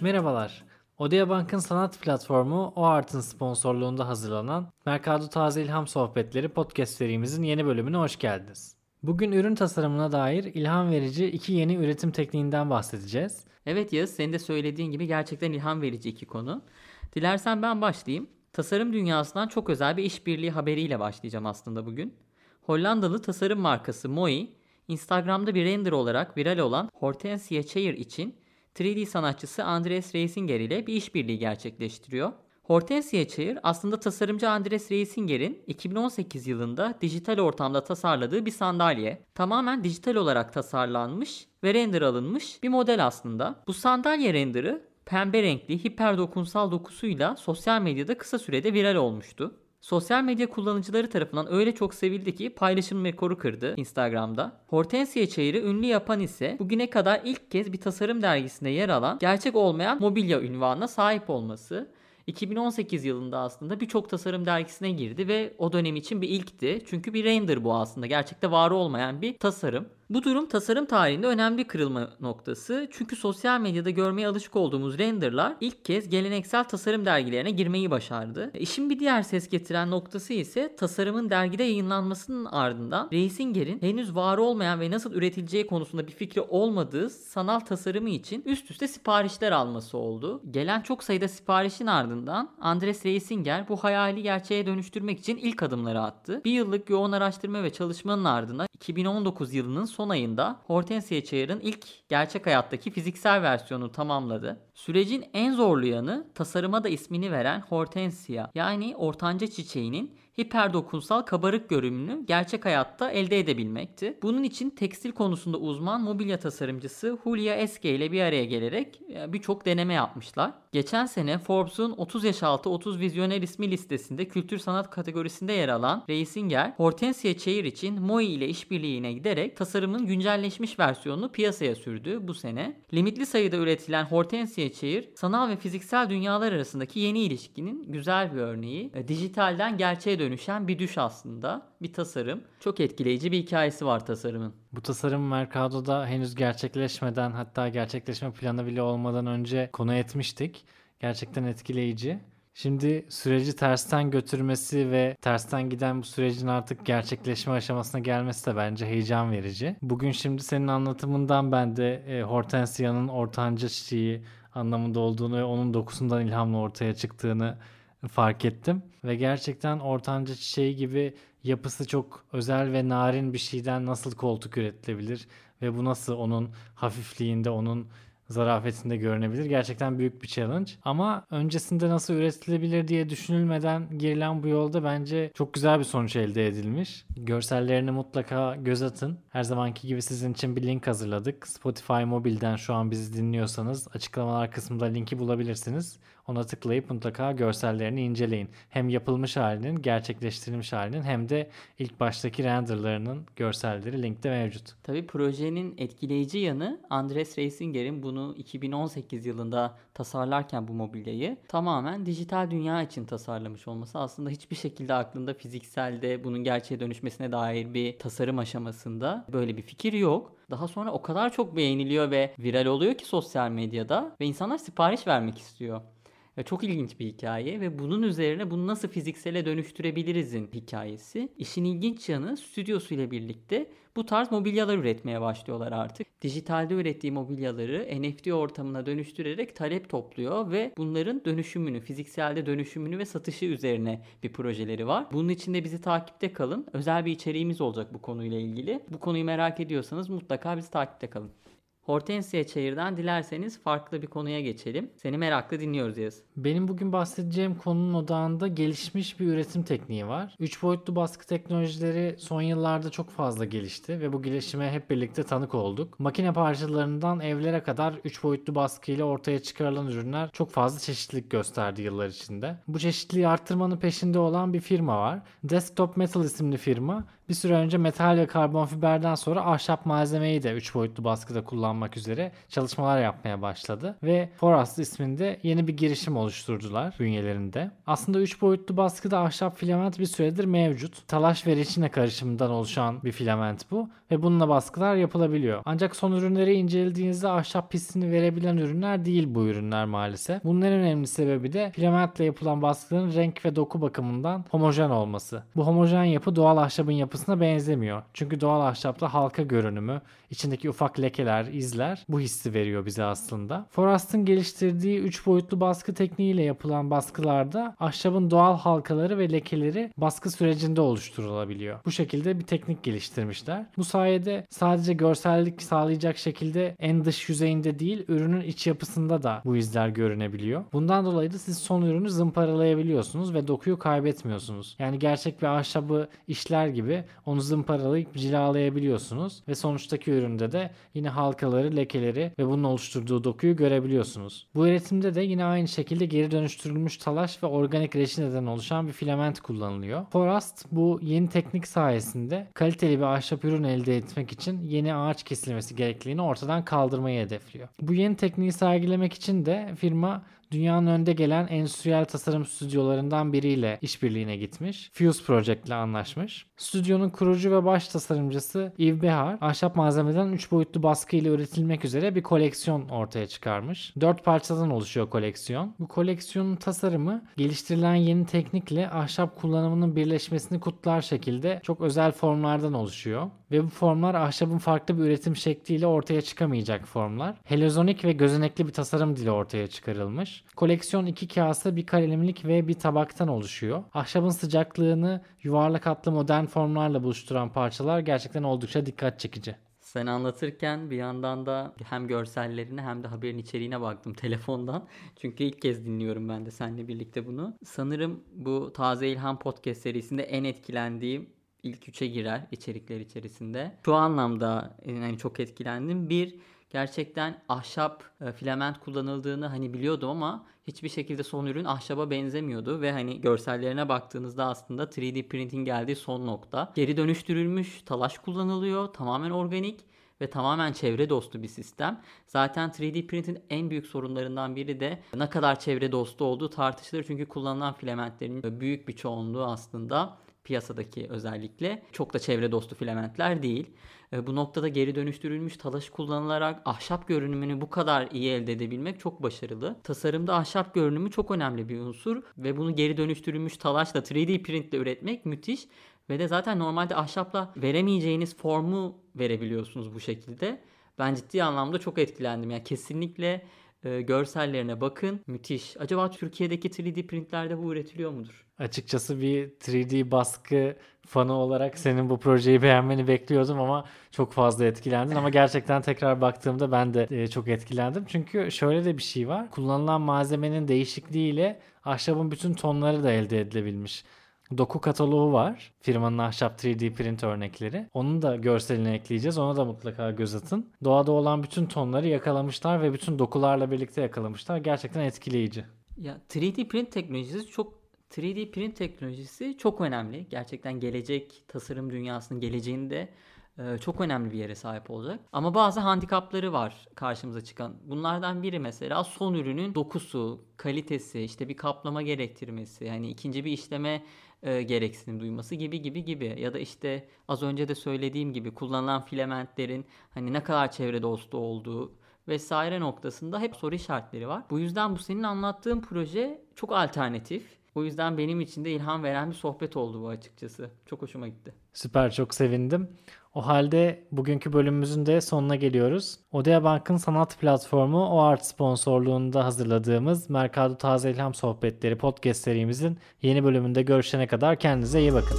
Merhabalar. Odea Bank'ın sanat platformu O Art'ın sponsorluğunda hazırlanan Mercado Taze İlham Sohbetleri podcast serimizin yeni bölümüne hoş geldiniz. Bugün ürün tasarımına dair ilham verici iki yeni üretim tekniğinden bahsedeceğiz. Evet Yağız, senin de söylediğin gibi gerçekten ilham verici iki konu. Dilersen ben başlayayım. Tasarım dünyasından çok özel bir işbirliği haberiyle başlayacağım aslında bugün. Hollandalı tasarım markası Moi, Instagram'da bir render olarak viral olan Hortensia Chair için 3D sanatçısı Andres Reisinger ile bir işbirliği gerçekleştiriyor. Hortensia Chair aslında tasarımcı Andres Reisinger'in 2018 yılında dijital ortamda tasarladığı bir sandalye. Tamamen dijital olarak tasarlanmış ve render alınmış bir model aslında. Bu sandalye renderı pembe renkli hiper dokunsal dokusuyla sosyal medyada kısa sürede viral olmuştu. Sosyal medya kullanıcıları tarafından öyle çok sevildi ki paylaşım rekoru kırdı Instagram'da. Hortensia çayırı ünlü yapan ise bugüne kadar ilk kez bir tasarım dergisinde yer alan gerçek olmayan mobilya ünvanına sahip olması. 2018 yılında aslında birçok tasarım dergisine girdi ve o dönem için bir ilkti. Çünkü bir render bu aslında. Gerçekte var olmayan bir tasarım. Bu durum tasarım tarihinde önemli bir kırılma noktası. Çünkü sosyal medyada görmeye alışık olduğumuz renderlar ilk kez geleneksel tasarım dergilerine girmeyi başardı. İşin bir diğer ses getiren noktası ise tasarımın dergide yayınlanmasının ardından Reisinger'in henüz var olmayan ve nasıl üretileceği konusunda bir fikri olmadığı sanal tasarımı için üst üste siparişler alması oldu. Gelen çok sayıda siparişin ardından Andres Reisinger bu hayali gerçeğe dönüştürmek için ilk adımları attı. Bir yıllık yoğun araştırma ve çalışmanın ardından 2019 yılının son ayında Hortensia Chayer'ın ilk gerçek hayattaki fiziksel versiyonu tamamladı. Sürecin en zorlu yanı tasarıma da ismini veren Hortensia yani ortanca çiçeğinin hiper dokunsal kabarık görünümünü gerçek hayatta elde edebilmekti. Bunun için tekstil konusunda uzman mobilya tasarımcısı Julia Eske ile bir araya gelerek e, birçok deneme yapmışlar. Geçen sene Forbes'un 30 yaş altı 30 vizyoner ismi listesinde kültür sanat kategorisinde yer alan Reisinger, Hortensia Chair için Moi ile işbirliğine giderek tasarımın güncelleşmiş versiyonunu piyasaya sürdü bu sene. Limitli sayıda üretilen Hortensia Chair, sanal ve fiziksel dünyalar arasındaki yeni ilişkinin güzel bir örneği. Dijitalden gerçeğe dönüşen bir düş aslında, bir tasarım. Çok etkileyici bir hikayesi var tasarımın. Bu tasarım Mercado'da henüz gerçekleşmeden hatta gerçekleşme planı bile olmadan önce konu etmiştik. Gerçekten etkileyici. Şimdi süreci tersten götürmesi ve tersten giden bu sürecin artık gerçekleşme aşamasına gelmesi de bence heyecan verici. Bugün şimdi senin anlatımından ben de e, Hortensia'nın ortanca çiçeği anlamında olduğunu ve onun dokusundan ilhamla ortaya çıktığını fark ettim. Ve gerçekten ortanca çiçeği gibi yapısı çok özel ve narin bir şeyden nasıl koltuk üretilebilir ve bu nasıl onun hafifliğinde, onun zarafetinde görünebilir. Gerçekten büyük bir challenge. Ama öncesinde nasıl üretilebilir diye düşünülmeden girilen bu yolda bence çok güzel bir sonuç elde edilmiş. Görsellerini mutlaka göz atın. Her zamanki gibi sizin için bir link hazırladık. Spotify mobilden şu an bizi dinliyorsanız açıklamalar kısmında linki bulabilirsiniz. Ona tıklayıp mutlaka görsellerini inceleyin. Hem yapılmış halinin, gerçekleştirilmiş halinin hem de ilk baştaki renderlarının görselleri linkte mevcut. Tabii projenin etkileyici yanı Andres Reisinger'in bunu 2018 yılında tasarlarken bu mobilyayı tamamen dijital dünya için tasarlamış olması aslında hiçbir şekilde aklında fizikselde bunun gerçeğe dönüşmesine dair bir tasarım aşamasında böyle bir fikir yok. Daha sonra o kadar çok beğeniliyor ve viral oluyor ki sosyal medyada ve insanlar sipariş vermek istiyor. Ve çok ilginç bir hikaye ve bunun üzerine bunu nasıl fiziksele dönüştürebilirizin hikayesi. İşin ilginç yanı stüdyosu ile birlikte bu tarz mobilyalar üretmeye başlıyorlar artık. Dijitalde ürettiği mobilyaları NFT ortamına dönüştürerek talep topluyor ve bunların dönüşümünü, fizikselde dönüşümünü ve satışı üzerine bir projeleri var. Bunun için de bizi takipte kalın. Özel bir içeriğimiz olacak bu konuyla ilgili. Bu konuyu merak ediyorsanız mutlaka bizi takipte kalın. Hortensia Çayır'dan dilerseniz farklı bir konuya geçelim. Seni merakla dinliyoruz Yaz. Benim bugün bahsedeceğim konunun odağında gelişmiş bir üretim tekniği var. 3 boyutlu baskı teknolojileri son yıllarda çok fazla gelişti ve bu gelişime hep birlikte tanık olduk. Makine parçalarından evlere kadar 3 boyutlu baskıyla ortaya çıkarılan ürünler çok fazla çeşitlilik gösterdi yıllar içinde. Bu çeşitliliği arttırmanın peşinde olan bir firma var. Desktop Metal isimli firma Bir süre önce metal ve karbon fiberden sonra ahşap malzemeyi de 3 boyutlu baskıda kullanmak üzere çalışmalar yapmaya başladı ve Forast isminde yeni bir girişim oluşturdular bünyelerinde. Aslında 3 boyutlu baskıda ahşap filament bir süredir mevcut. Talaş ve reçine karışımından oluşan bir filament bu ve bununla baskılar yapılabiliyor. Ancak son ürünleri incelediğinizde ahşap pistini verebilen ürünler değil bu ürünler maalesef. Bunun en önemli sebebi de filamentle yapılan baskıların renk ve doku bakımından homojen olması. Bu homojen yapı doğal ahşabın yapısına benzemiyor. Çünkü doğal ahşapta halka görünümü, içindeki ufak lekeler, izler bu hissi veriyor bize aslında. Forast'ın geliştirdiği 3 boyutlu baskı tekniğiyle yapılan baskılarda ahşabın doğal halkaları ve lekeleri baskı sürecinde oluşturulabiliyor. Bu şekilde bir teknik geliştirmişler. Bu sayede sadece görsellik sağlayacak şekilde en dış yüzeyinde değil ürünün iç yapısında da bu izler görünebiliyor. Bundan dolayı da siz son ürünü zımparalayabiliyorsunuz ve dokuyu kaybetmiyorsunuz. Yani gerçek bir ahşabı işler gibi onu zımparalayıp cilalayabiliyorsunuz ve sonuçtaki üründe de yine halkaları, lekeleri ve bunun oluşturduğu dokuyu görebiliyorsunuz. Bu üretimde de yine aynı şekilde geri dönüştürülmüş talaş ve organik reçineden oluşan bir filament kullanılıyor. Forast bu yeni teknik sayesinde kaliteli bir ahşap ürün elde etmek için yeni ağaç kesilmesi gerekliliğini ortadan kaldırmayı hedefliyor. Bu yeni tekniği sergilemek için de firma dünyanın önde gelen endüstriyel tasarım stüdyolarından biriyle işbirliğine gitmiş. Fuse Project ile anlaşmış. Stüdyonun kurucu ve baş tasarımcısı Yves Behar, ahşap malzemeden 3 boyutlu baskı ile üretilmek üzere bir koleksiyon ortaya çıkarmış. 4 parçadan oluşuyor koleksiyon. Bu koleksiyonun tasarımı geliştirilen yeni teknikle ahşap kullanımının birleşmesini kutlar şekilde çok özel formlardan oluşuyor. Ve bu formlar ahşabın farklı bir üretim şekliyle ortaya çıkamayacak formlar. Helezonik ve gözenekli bir tasarım dili ortaya çıkarılmış. Koleksiyon iki kase, bir kalemlik ve bir tabaktan oluşuyor. Ahşabın sıcaklığını yuvarlak hatlı modern formlarla buluşturan parçalar gerçekten oldukça dikkat çekici. Sen anlatırken bir yandan da hem görsellerine hem de haberin içeriğine baktım telefondan. Çünkü ilk kez dinliyorum ben de seninle birlikte bunu. Sanırım bu Taze İlham Podcast serisinde en etkilendiğim ilk üçe girer içerikler içerisinde. Şu anlamda yani çok etkilendim. Bir, gerçekten ahşap e, filament kullanıldığını hani biliyordum ama hiçbir şekilde son ürün ahşaba benzemiyordu ve hani görsellerine baktığınızda aslında 3D printing geldiği son nokta. Geri dönüştürülmüş talaş kullanılıyor. Tamamen organik ve tamamen çevre dostu bir sistem. Zaten 3D printin en büyük sorunlarından biri de ne kadar çevre dostu olduğu tartışılır. Çünkü kullanılan filamentlerin büyük bir çoğunluğu aslında piyasadaki özellikle çok da çevre dostu filamentler değil. E, bu noktada geri dönüştürülmüş talaş kullanılarak ahşap görünümünü bu kadar iyi elde edebilmek çok başarılı. Tasarımda ahşap görünümü çok önemli bir unsur ve bunu geri dönüştürülmüş talaşla 3D printle üretmek müthiş. Ve de zaten normalde ahşapla veremeyeceğiniz formu verebiliyorsunuz bu şekilde. Ben ciddi anlamda çok etkilendim. Yani kesinlikle e, görsellerine bakın. Müthiş. Acaba Türkiye'deki 3D printlerde bu üretiliyor mudur? Açıkçası bir 3D baskı fanı olarak senin bu projeyi beğenmeni bekliyordum ama çok fazla etkilendin ama gerçekten tekrar baktığımda ben de e, çok etkilendim. Çünkü şöyle de bir şey var. Kullanılan malzemenin değişikliğiyle ahşabın bütün tonları da elde edilebilmiş. Doku kataloğu var. Firmanın ahşap 3D print örnekleri. Onun da görselini ekleyeceğiz. Ona da mutlaka göz atın. Doğada olan bütün tonları yakalamışlar ve bütün dokularla birlikte yakalamışlar. Gerçekten etkileyici. Ya 3D print teknolojisi çok 3D print teknolojisi çok önemli. Gerçekten gelecek tasarım dünyasının geleceğinde e, çok önemli bir yere sahip olacak. Ama bazı handikapları var karşımıza çıkan. Bunlardan biri mesela son ürünün dokusu, kalitesi, işte bir kaplama gerektirmesi, yani ikinci bir işleme e, gereksinim duyması gibi gibi gibi ya da işte az önce de söylediğim gibi kullanılan filamentlerin hani ne kadar çevre dostu olduğu vesaire noktasında hep soru işaretleri var. Bu yüzden bu senin anlattığın proje çok alternatif. O yüzden benim için de ilham veren bir sohbet oldu bu açıkçası. Çok hoşuma gitti. Süper çok sevindim. O halde bugünkü bölümümüzün de sonuna geliyoruz. Odea Bank'ın sanat platformu OART sponsorluğunda hazırladığımız Mercado Taze İlham Sohbetleri podcast serimizin yeni bölümünde görüşene kadar kendinize iyi bakın.